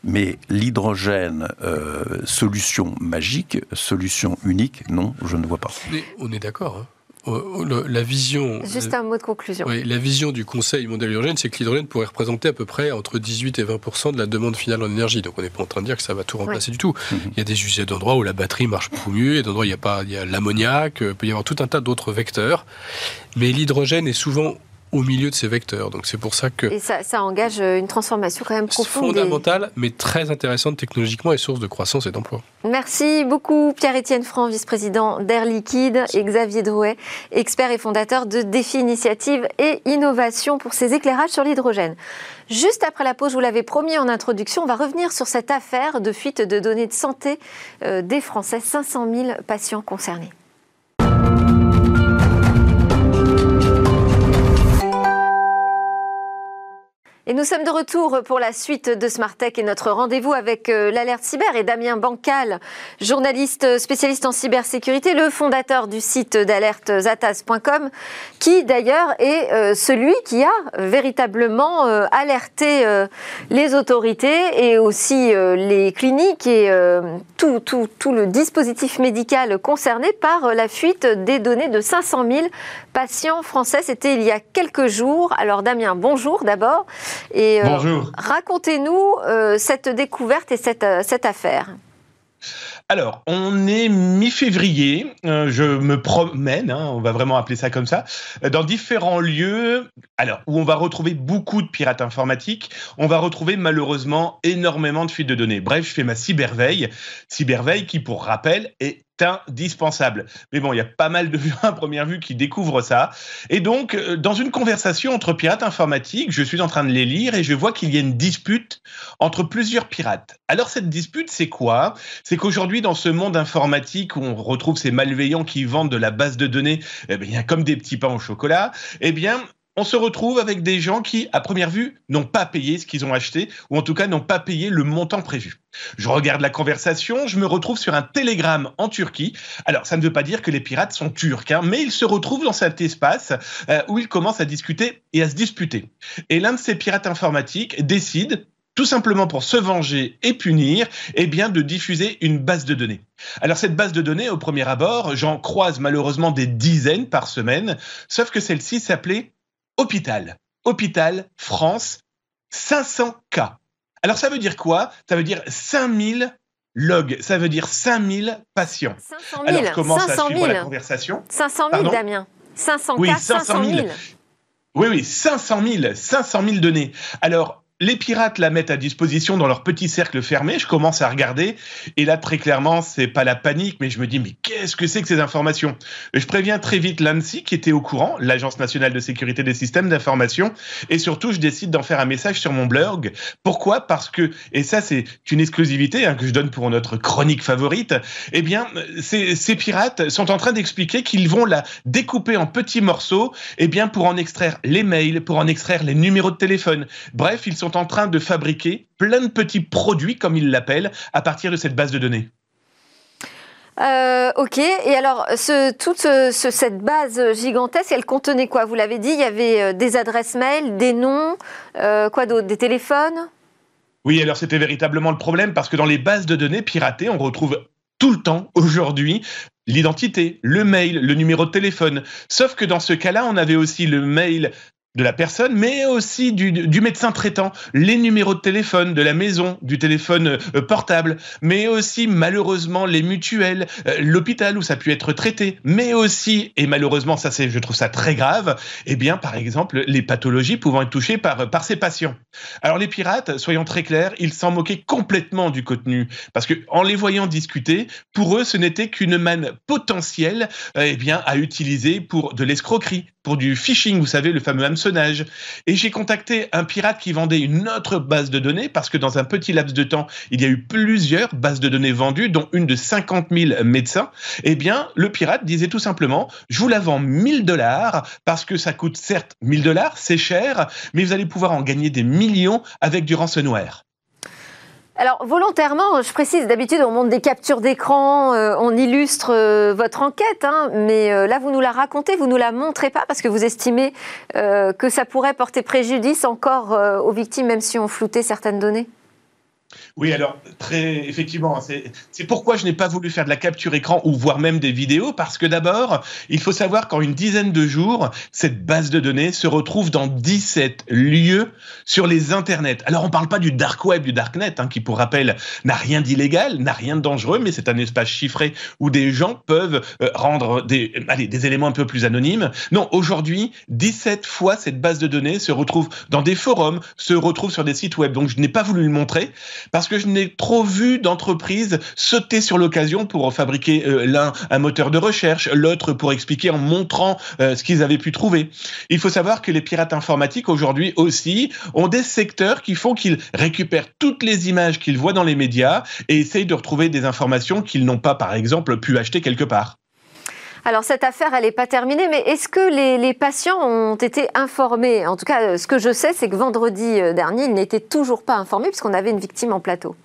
C: Mais l'hydrogène, euh, solution magique, solution unique, non, je ne vois pas.
D: on est d'accord. Hein. La vision.
A: Juste un mot de conclusion.
D: Oui, la vision du Conseil mondial de l'hydrogène, c'est que l'hydrogène pourrait représenter à peu près entre 18 et 20 de la demande finale en énergie. Donc on n'est pas en train de dire que ça va tout remplacer du tout. Mhm. Il y a des d'endroits où la batterie marche beaucoup mieux, a d'endroits où il y a pas, il y a l'ammoniac, il peut y avoir tout un tas d'autres vecteurs. Mais l'hydrogène est souvent au milieu de ces vecteurs. Donc c'est pour ça que...
A: Et ça, engage euh, une transformation quand même profonde.
D: Fondamentale, mais très intéressante technologiquement et source de croissance et d'emploi.
A: Merci beaucoup Pierre-Étienne Franc, vice-président d'Air Liquide, et Xavier Drouet, expert et fondateur de Défi Initiative et Innovation pour ses éclairages sur l'hydrogène. Juste après la pause, je vous l'avais promis en introduction, on va revenir sur cette affaire de fuite de données de santé euh, des Français, 500 000 patients concernés. Et nous sommes de retour pour la suite de Smart Tech et notre rendez-vous avec euh, l'alerte cyber et Damien Bancal, journaliste spécialiste en cybersécurité, le fondateur du site d'alerte zatas.com, qui d'ailleurs est euh, celui qui a véritablement euh, alerté les autorités et aussi les cliniques et tout le dispositif médical concerné par la fuite des données de 500 000 patients français. C'était il y a quelques jours. Alors Damien, bonjour d'abord.
E: Et euh, Bonjour.
A: Racontez-nous euh, cette découverte et cette, euh, cette affaire.
E: Alors, on est mi-février, je me promène, hein, on va vraiment appeler ça comme ça, dans différents lieux, alors où on va retrouver beaucoup de pirates informatiques, on va retrouver malheureusement énormément de fuites de données. Bref, je fais ma cyberveille, cyberveille qui, pour rappel, est indispensable. Mais bon, il y a pas mal de vues à première vue qui découvrent ça. Et donc, euh, dans une conversation entre pirates informatiques, je suis en train de les lire et je vois qu'il y a une dispute entre plusieurs pirates. Alors, cette dispute, c'est quoi? C'est qu'aujourd'hui, dans ce monde informatique où on retrouve ces malveillants qui vendent de la base de données, eh bien, comme des petits pains au chocolat, eh bien, on se retrouve avec des gens qui, à première vue, n'ont pas payé ce qu'ils ont acheté, ou en tout cas n'ont pas payé le montant prévu. Je regarde la conversation, je me retrouve sur un télégramme en Turquie. Alors, ça ne veut pas dire que les pirates sont turcs, hein, mais ils se retrouvent dans cet espace euh, où ils commencent à discuter et à se disputer. Et l'un de ces pirates informatiques décide, tout simplement pour se venger et punir, eh bien de diffuser une base de données. Alors cette base de données, au premier abord, j'en croise malheureusement des dizaines par semaine, sauf que celle-ci s'appelait hôpital. Hôpital, France, 500 cas. Alors ça veut dire quoi? Ça veut dire 5000 logs, ça veut dire 5000 patients.
A: 500 000. Alors je commence 500 000.
E: à la conversation?
A: 500 000, Damien. 500
E: oui,
A: cas,
E: 500 000. Oui, oui, 500 000, 500 000 données. Alors, les pirates la mettent à disposition dans leur petit cercle fermé. Je commence à regarder et là très clairement c'est pas la panique, mais je me dis mais qu'est-ce que c'est que ces informations? Je préviens très vite l'ANSI qui était au courant, l'Agence nationale de sécurité des systèmes d'information, et surtout je décide d'en faire un message sur mon blog. Pourquoi? Parce que et ça c'est une exclusivité hein, que je donne pour notre chronique favorite. Eh bien ces, ces pirates sont en train d'expliquer qu'ils vont la découper en petits morceaux, eh bien pour en extraire les mails, pour en extraire les numéros de téléphone. Bref, ils sont en train de fabriquer plein de petits produits, comme ils l'appellent, à partir de cette base de données.
A: Euh, ok, et alors ce, toute cette base gigantesque, elle contenait quoi? Vous l'avez dit, il y avait euh, des adresses mail, des noms, euh, quoi d'autre? Des téléphones?
E: Oui, alors c'était véritablement le problème parce que dans les bases de données piratées, on retrouve tout le temps aujourd'hui l'identité, le mail, le numéro de téléphone. Sauf que dans ce cas-là, on avait aussi le mail de la personne, mais aussi du, médecin traitant, les numéros de téléphone de la maison, du téléphone euh, portable, mais aussi malheureusement les mutuelles, euh, l'hôpital où ça a pu être traité, mais aussi, et malheureusement ça c'est, je trouve ça très grave, eh bien par exemple les pathologies pouvant être touchées par, par ces patients. Alors les pirates, soyons très clairs, ils s'en moquaient complètement du contenu, parce que en les voyant discuter, pour eux ce n'était qu'une manne potentielle euh, eh bien, à utiliser pour de l'escroquerie, pour du phishing, vous savez, le fameux hameçonnage. Et j'ai contacté un pirate qui vendait une autre base de données, parce que dans un petit laps de temps, il y a eu plusieurs bases de données vendues, dont une de 50 000 médecins. Eh bien, le pirate disait tout simplement, je vous la vends 1000 dollars, parce que ça coûte certes 1000 dollars, c'est cher, mais vous allez pouvoir en gagner des millions avec du ransomware.
A: Alors volontairement, je précise, d'habitude on montre des captures d'écran, euh, on illustre euh, votre enquête, hein, mais euh, là vous nous la racontez, vous nous la montrez pas parce que vous estimez que ça pourrait porter préjudice encore aux victimes même si on floutait certaines données
E: oui, alors, très effectivement, c'est pourquoi je n'ai pas voulu faire de la capture écran ou voire même des vidéos, parce que d'abord, il faut savoir qu'en une dizaine de jours, cette base de données se retrouve dans 17 lieux sur les internets. Alors, on ne parle pas du dark web, du darknet, hein, qui, pour rappel, n'a rien d'illégal, n'a rien de dangereux, mais c'est un espace chiffré où des gens peuvent euh, rendre des, allez, des éléments un peu plus anonymes. Non, aujourd'hui, 17 fois cette base de données se retrouve dans des forums, se retrouve sur des sites web. Donc, je n'ai pas voulu le montrer parce que je n'ai trop vu d'entreprises sauter sur l'occasion pour fabriquer euh, l'un un moteur de recherche, l'autre pour expliquer en montrant euh, ce qu'ils avaient pu trouver. Il faut savoir que les pirates informatiques aujourd'hui aussi ont des secteurs qui font qu'ils récupèrent toutes les images qu'ils voient dans les médias et essayent de retrouver des informations qu'ils n'ont pas, par exemple, pu acheter quelque part.
A: Alors cette affaire, elle n'est pas terminée, mais est-ce que les, patients ont été informés? En tout cas, ce que je sais, c'est que vendredi euh, dernier, ils n'étaient toujours pas informés puisqu'on avait une victime en plateau.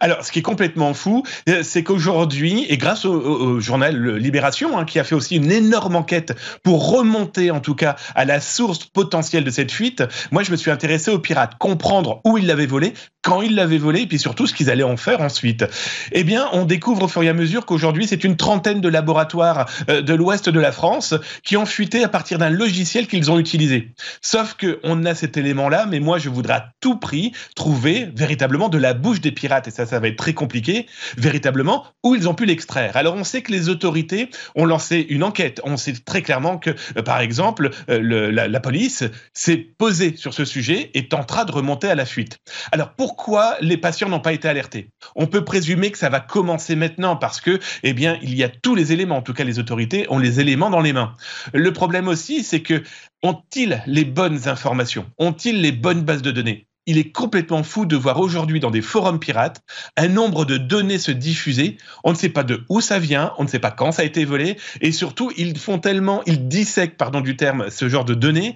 E: Alors, ce qui est complètement fou, euh, c'est qu'aujourd'hui, et grâce au, journal Libération, hein, qui a fait aussi une énorme enquête pour remonter, en tout cas, à la source potentielle de cette fuite, moi, je me suis intéressé aux pirates, comprendre où ils l'avaient volé, quand ils l'avaient volé, et puis surtout ce qu'ils allaient en faire ensuite. Eh bien, on découvre au fur et à mesure qu'aujourd'hui, c'est une trentaine de laboratoires euh, de l'ouest de la France qui ont fuité à partir d'un logiciel qu'ils ont utilisé. Sauf qu'on a cet élément-là, mais moi, je voudrais à tout prix trouver véritablement de la bouche des pirates ça, va être très compliqué, véritablement, où ils ont pu l'extraire. Alors, on sait que les autorités ont lancé une enquête. On sait très clairement que, euh, par exemple, euh, la, police s'est posée sur ce sujet et tentera de remonter à la fuite. Alors, pourquoi les patients n'ont pas été alertés? On peut présumer que ça va commencer maintenant parce que, eh bien, il y a tous les éléments. En tout cas, les autorités ont les éléments dans les mains. Le problème aussi, c'est que ont-ils les bonnes informations? Ont-ils les bonnes bases de données? Il est complètement fou de voir aujourd'hui dans des forums pirates un nombre de données se diffuser. On ne sait pas de où ça vient, on ne sait pas quand ça a été volé, et surtout ils font tellement, ils dissèquent, pardon du terme, ce genre de données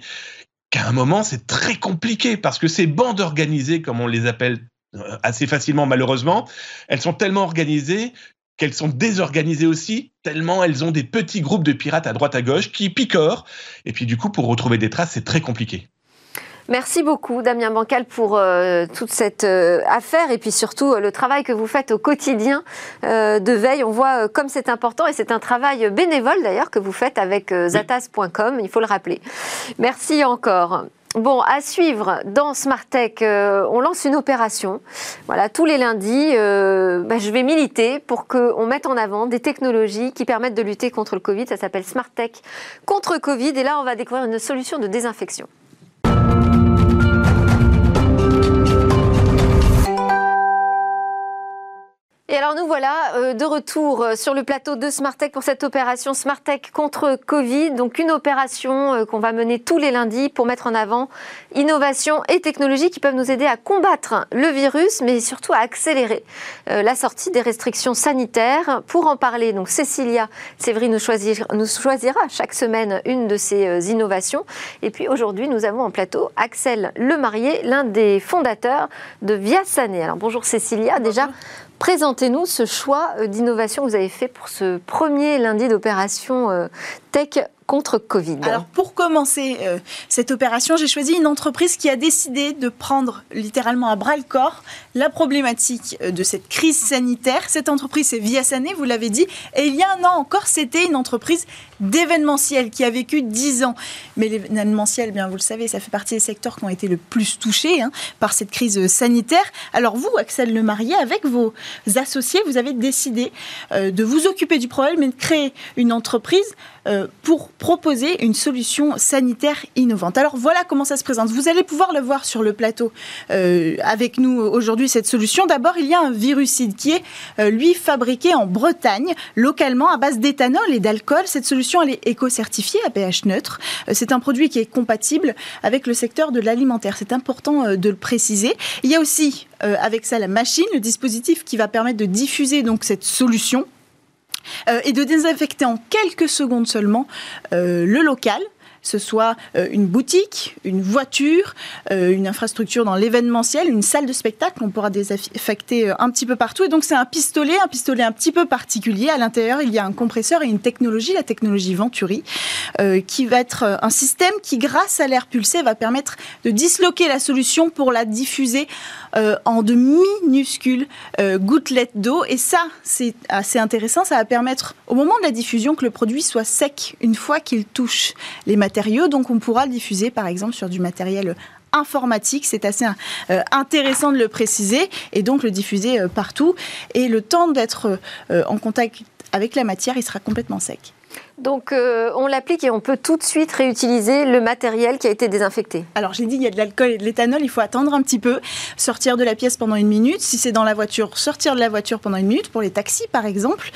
E: qu'à un moment c'est très compliqué parce que ces bandes organisées, comme on les appelle euh, assez facilement malheureusement, elles sont tellement organisées qu'elles sont désorganisées aussi, tellement elles ont des petits groupes de pirates à droite à gauche qui picorent. Et puis du coup, pour retrouver des traces, c'est très compliqué.
A: Merci beaucoup, Damien Bancal, pour euh, toute cette euh, affaire et puis surtout euh, le travail que vous faites au quotidien de veille. On voit comme c'est important et c'est un travail bénévole d'ailleurs que vous faites avec zatas.com, il faut le rappeler. Merci encore. Bon, à suivre dans Smartech, on lance une opération. Voilà, tous les lundis, bah, je vais militer pour qu'on mette en avant des technologies qui permettent de lutter contre le Covid. Ça s'appelle Smartech contre Covid. Et là, on va découvrir une solution de désinfection. Et alors nous voilà euh, de retour euh, sur le plateau de Smartech pour cette opération Smartech contre Covid. Donc une opération euh, qu'on va mener tous les lundis pour mettre en avant innovation et technologies qui peuvent nous aider à combattre le virus, mais surtout à accélérer la sortie des restrictions sanitaires. Pour en parler, donc Cécilia Sévry nous, choisira chaque semaine une de ces innovations. Et puis aujourd'hui, nous avons en plateau Axel Lemarié, l'un des fondateurs de Viasané. Alors bonjour Cécilia, déjà. Présentez-nous ce choix euh, d'innovation que vous avez fait pour ce premier lundi d'opération contre Covid.
F: Alors pour commencer euh, cette opération, j'ai choisi une entreprise qui a décidé de prendre littéralement à bras le corps la problématique euh, de cette crise sanitaire. Cette entreprise, c'est Viasané, vous l'avez dit, et il y a un an encore, c'était une entreprise d'événementiel qui a vécu 10 ans. Mais l'événementiel, bien vous le savez, ça fait partie des secteurs qui ont été le plus touchés hein, par cette crise sanitaire. Alors vous, Axel Lemarié, avec vos associés, vous avez décidé euh, de vous occuper du problème et de créer une entreprise pour proposer une solution sanitaire innovante. Alors voilà comment ça se présente. Vous allez pouvoir le voir sur le plateau euh, avec nous aujourd'hui, cette solution. D'abord, il y a un virucide qui est, euh, lui, fabriqué en Bretagne, localement, à base d'éthanol et d'alcool. Cette solution, elle est éco-certifiée à pH neutre. C'est un produit qui est compatible avec le secteur de l'alimentaire. C'est important de le préciser. Il y a aussi, avec ça, la machine, le dispositif qui va permettre de diffuser donc cette solution euh, et de désinfecter en quelques secondes seulement euh, le local ce soit euh, une boutique, une voiture, une infrastructure dans l'événementiel, une salle de spectacle, on pourra désinfecter un petit peu partout. Et donc c'est un pistolet, un pistolet un petit peu particulier. À l'intérieur, il y a un compresseur et une technologie, la technologie Venturi, qui va être un système qui, grâce à l'air pulsé, va permettre de disloquer la solution pour la diffuser en de minuscules euh, gouttelettes d'eau. Et ça, c'est assez intéressant. Ça va permettre, au moment de la diffusion, que le produit soit sec une fois qu'il touche les matériaux. Donc, on pourra le diffuser, par exemple, sur du matériel informatique. C'est assez euh, intéressant de le préciser et donc le diffuser partout. Et le temps d'être en contact avec la matière, il sera complètement sec.
A: Donc euh, on l'applique et on peut tout de suite réutiliser le matériel qui a été désinfecté.
F: Alors j'ai dit il y a de l'alcool et de l'éthanol, il faut attendre un petit peu, sortir de la pièce pendant une minute. Si c'est dans la voiture, sortir de la voiture pendant une minute pour les taxis par exemple.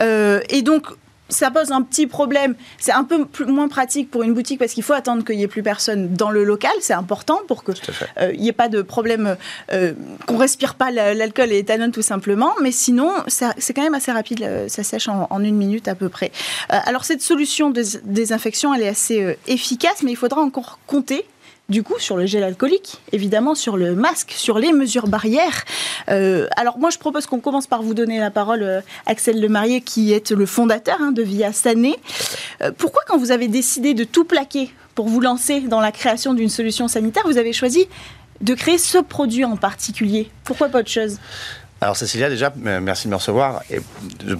F: Euh, et donc ça pose un petit problème. C'est un peu moins pratique pour une boutique parce qu'il faut attendre qu'il n'y ait plus personne dans le local. C'est important pour qu'il euh, n'y ait pas de problème, euh, qu'on respire pas l'alcool et l'éthanol tout simplement. Mais sinon, c'est quand même assez rapide. Euh, ça sèche en, une minute à peu près. alors cette solution de désinfection, elle est assez efficace, mais il faudra encore compter du coup sur le gel alcoolique, évidemment sur le masque, sur les mesures barrières. Euh, alors moi je propose qu'on commence par vous donner la parole, euh, Axel Lemarié, qui est le fondateur hein, de Via Sané. Euh, pourquoi quand vous avez décidé de tout plaquer pour vous lancer dans la création d'une solution sanitaire, vous avez choisi de créer ce produit en particulier? Pourquoi pas autre chose?
G: Alors Cécilia, déjà, merci de me recevoir. Et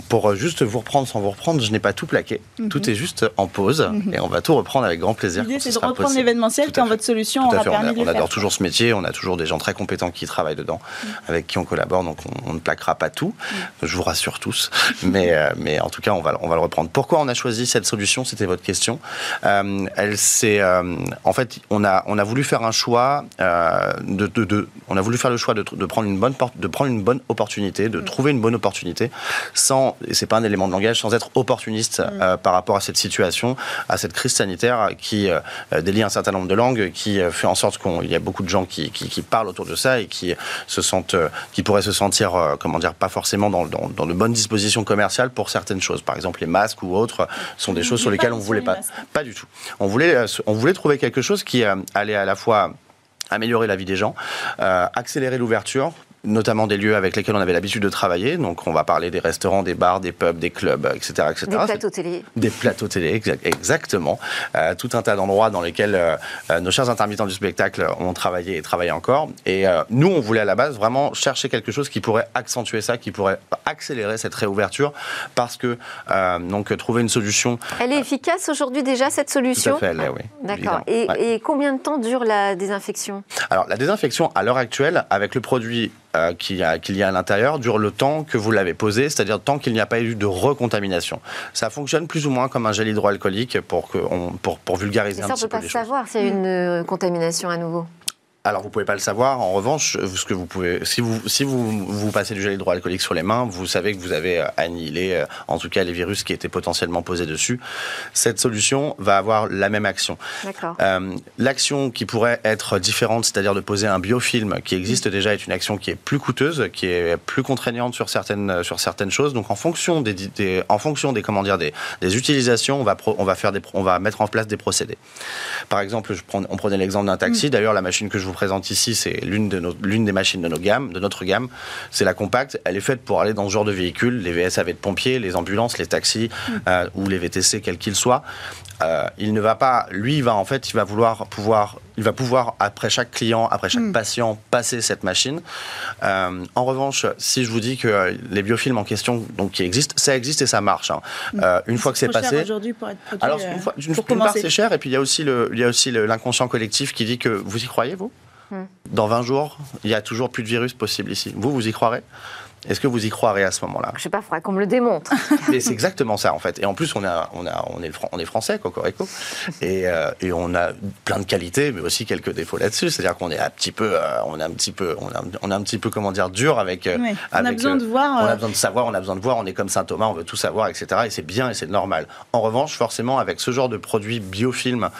G: pour juste vous reprendre sans vous reprendre, je n'ai pas tout plaqué. Mhm. Tout est juste en pause mhm. et on va tout reprendre avec grand plaisir.
F: L'idée, c'est de reprendre l'événementiel quand votre solution aura permis
G: on, on adore toujours ce métier, on a toujours des gens très compétents qui travaillent dedans, mhm. avec qui on collabore, donc on, ne plaquera pas tout. Je vous rassure tous. mais, euh, mais en tout cas, on va, on va le reprendre. Pourquoi on a choisi cette solution? C'était votre question. Euh, elle c'est euh, en fait, on a, on a voulu faire un choix de, de, on a voulu faire le choix de, de prendre une bonne porte, de prendre une bonne opportunité, de mm. trouver une bonne opportunité, sans, et c'est pas un élément de langage, sans être opportuniste mm. euh, par rapport à cette situation, à cette crise sanitaire qui euh, délie un certain nombre de langues, qui euh, fait en sorte qu'il y a beaucoup de gens qui, qui, parlent autour de ça et qui se sentent, qui pourraient se sentir, comment dire, pas forcément dans, dans, de bonnes dispositions commerciales pour certaines choses. Par exemple, les masques ou autres sont des choses sur lesquelles on voulait pas, pas du tout. On voulait, on voulait trouver quelque chose qui allait à la fois améliorer la vie des gens, accélérer l'ouverture, notamment des lieux avec lesquels on avait l'habitude de travailler. Donc, on va parler des restaurants, des bars, des pubs, des clubs, etc. etc.
A: Des plateaux télé.
G: Des plateaux télé, exactement. Euh, tout un tas d'endroits dans lesquels euh, euh, nos chers intermittents du spectacle ont travaillé et travaillent encore. Et nous, on voulait à la base vraiment chercher quelque chose qui pourrait accentuer ça, qui pourrait accélérer cette réouverture, parce que donc trouver une solution.
A: Elle est efficace aujourd'hui déjà cette solution.
G: Tout à fait, oui.
A: D'accord. Et, et combien de temps dure la désinfection?
G: Alors la désinfection à l'heure actuelle, avec le produit euh, qu'il y, a à l'intérieur dure le temps que vous l'avez posé, c'est-à-dire tant qu'il n'y a pas eu de recontamination. Ça fonctionne plus ou moins comme un gel hydroalcoolique pour, que pour, pour vulgariser un petit peu
A: les choses. Ça, on ne peut pas savoir s'il y a une euh, contamination à nouveau.
G: Alors vous pouvez pas le savoir. En revanche, ce que vous pouvez, si vous si vous vous passez du gel hydroalcoolique sur les mains, vous savez que vous avez euh, annihilé, euh, en tout cas les virus qui étaient potentiellement posés dessus. Cette solution va avoir la même action. Euh, L'action qui pourrait être différente, c'est-à-dire de poser un biofilm qui existe déjà, est une action qui est plus coûteuse, qui est plus contraignante sur certaines sur certaines choses. Donc en fonction des, en fonction des comment dire des, des utilisations, on va on va faire des on va mettre en place des procédés. Par exemple, je prends, on prenait l'exemple d'un taxi. Mm. D'ailleurs, la machine que je vous présente ici, c'est l'une de nos- l'une des machines de nos gammes, de notre gamme. C'est la compacte. Elle est faite pour aller dans ce genre de véhicule, les VSAV de pompiers, les ambulances, les taxis euh, ou les VTC, quels qu'ils soient. Euh, il ne va pas, lui, il va en fait, il va vouloir pouvoir, il va pouvoir après chaque client, après chaque patient, passer cette machine. Euh, en revanche, si je vous dis que les biofilms en question, donc qui existent, ça existe et ça marche. hein. Euh, une fois que c'est passé,
F: aujourd'hui pour être produit.
G: alors, une fois,
F: pour
G: d'une part, c'est cher, et puis il y a aussi le, il y a aussi l'inconscient collectif qui dit que vous y croyez, vous?
A: Hmm.
G: Dans 20 jours, il y a toujours plus de virus possible ici. Vous, vous y croirez? Est-ce que vous y croirez à ce moment-là?
A: Je sais pas, il faudrait qu'on me le démontre. *laughs*
G: Mais c'est exactement ça en fait. Et en plus, on a, on a, on est, on français, Cocorico, et, euh, et on a plein de qualités, mais aussi quelques défauts là-dessus. C'est-à-dire qu'on est un petit peu, euh, on est un petit peu, on a, on a un petit peu comment dire dur avec. euh,
F: on a besoin
G: euh,
F: de voir.
G: on a besoin de savoir, on a besoin de voir, on est comme Saint Thomas, on veut tout savoir, etc. Et c'est bien et c'est normal. En revanche, forcément, avec ce genre de produit biofilm,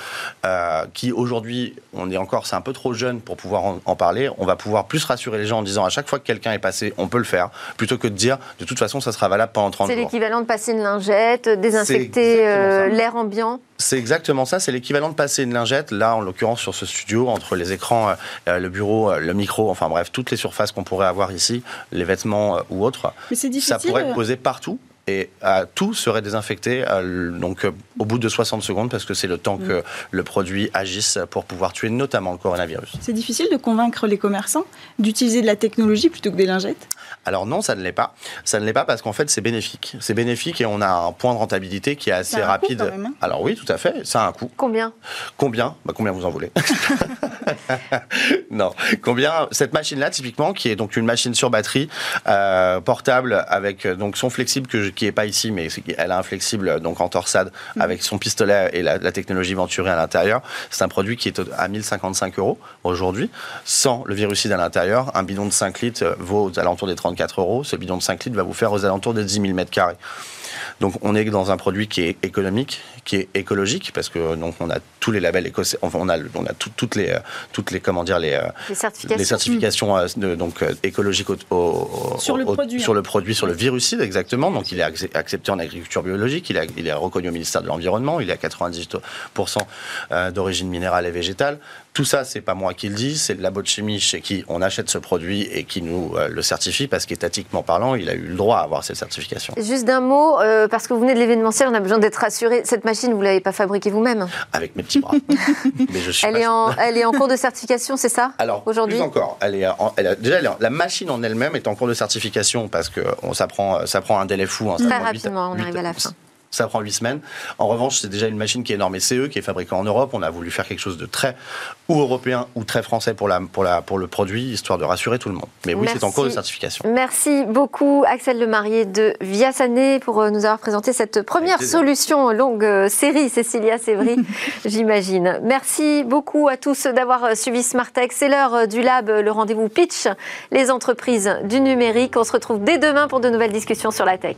G: euh, qui aujourd'hui, on est encore, c'est un peu trop jeune pour pouvoir en, en parler, on va pouvoir plus rassurer les gens en disant à chaque fois que quelqu'un est passé, on peut le faire, plutôt que de dire de toute façon, ça sera valable pendant 30
A: C'est
G: jours.
A: l'équivalent de passer une lingette, désinfecter
G: C'est exactement
A: euh,
G: ça.
A: l'air ambiant.
G: C'est exactement ça, c'est l'équivalent de passer une lingette, là en l'occurrence sur ce studio, entre les écrans, euh, euh, le bureau, euh, le micro, enfin bref, toutes les surfaces qu'on pourrait avoir ici, les vêtements euh, ou autres,
F: Mais c'est
G: ça
F: difficile.
G: pourrait être
F: euh,
G: posé partout et euh, tout serait désinfecté euh, donc euh, au bout de 60 secondes parce que c'est le temps que le produit agisse pour pouvoir tuer notamment le coronavirus.
F: C'est difficile de convaincre les commerçants d'utiliser de la technologie plutôt que des lingettes?
G: Alors non, ça ne l'est pas. Ça ne l'est pas parce qu'en fait c'est bénéfique. C'est bénéfique et on a un point de rentabilité qui est assez
F: Ça a un coût,
G: rapide.
F: quand même, hein?
G: Alors oui, tout à fait, ça a un coût.
A: Combien?
G: Combien? Bah, Combien vous en voulez? *laughs* Non. Combien? Cette machine-là, typiquement, qui est donc une machine sur batterie, euh, portable, avec donc son flexible que je- qui est pas ici, mais elle a un flexible euh, donc en torsade avec son pistolet et la, la technologie Venturi à l'intérieur. C'est un produit qui est à 1055 euros aujourd'hui, sans le virucide à l'intérieur. Un bidon de 5 litres euh, vaut aux alentours des 34 euros. Ce bidon de 5 litres va vous faire aux alentours des 10 000 mètres carrés. Donc on est dans un produit qui est économique, qui est écologique, parce que donc on a tous les labels éco, enfin on a le- on a tout- toutes les toutes les comment dire les
A: Les certifications.
G: les certifications euh, de- donc euh, écologiques au- au- au-
F: Sur le
G: au-
F: produit,
G: sur
F: hein.
G: le produit, sur le virucide exactement. Donc il est accep- accepté en agriculture biologique, il est, il est reconnu au ministère de l'environnement, il est à 98% euh, d'origine minérale et végétale. Tout ça, c'est pas moi qui le dis, c'est le labo de chimie chez qui on achète ce produit et qui nous euh, le certifie parce qu'étatiquement parlant, il a eu le droit à avoir cette certification.
A: Juste d'un mot, euh, parce que vous venez de l'événementiel, on a besoin d'être rassuré. Cette machine, vous ne l'avez pas fabriquée vous-même.
G: avec mes petits bras. *laughs* Mais je suis
A: Elle
G: pas
A: est, en, elle est en cours de certification, c'est ça
G: Alors,
A: aujourd'hui?
G: plus encore, elle est en- elle a- déjà, elle est en- la machine en elle-même est en cours de certification parce que on, ça, prend, ça prend un délai fou. hein, ça
A: Très rapidement, on arrive à la fin.
G: Ça prend 8 semaines. En revanche, c'est déjà une machine qui est normée CE, qui est fabriquée en Europe. On a voulu faire quelque chose de très ou européen ou très français pour, la, pour, la, pour le produit, histoire de rassurer tout le monde. Mais oui, c'est en cours de certification.
A: Merci beaucoup Axel Lemarié de Viassané pour euh, nous avoir présenté cette première solution longue euh, série Cécilia Sévry, *laughs* j'imagine. Merci beaucoup à tous d'avoir euh, suivi Smartech. C'est l'heure du lab, le rendez-vous pitch, les entreprises du numérique. On se retrouve dès demain pour de nouvelles discussions sur la tech.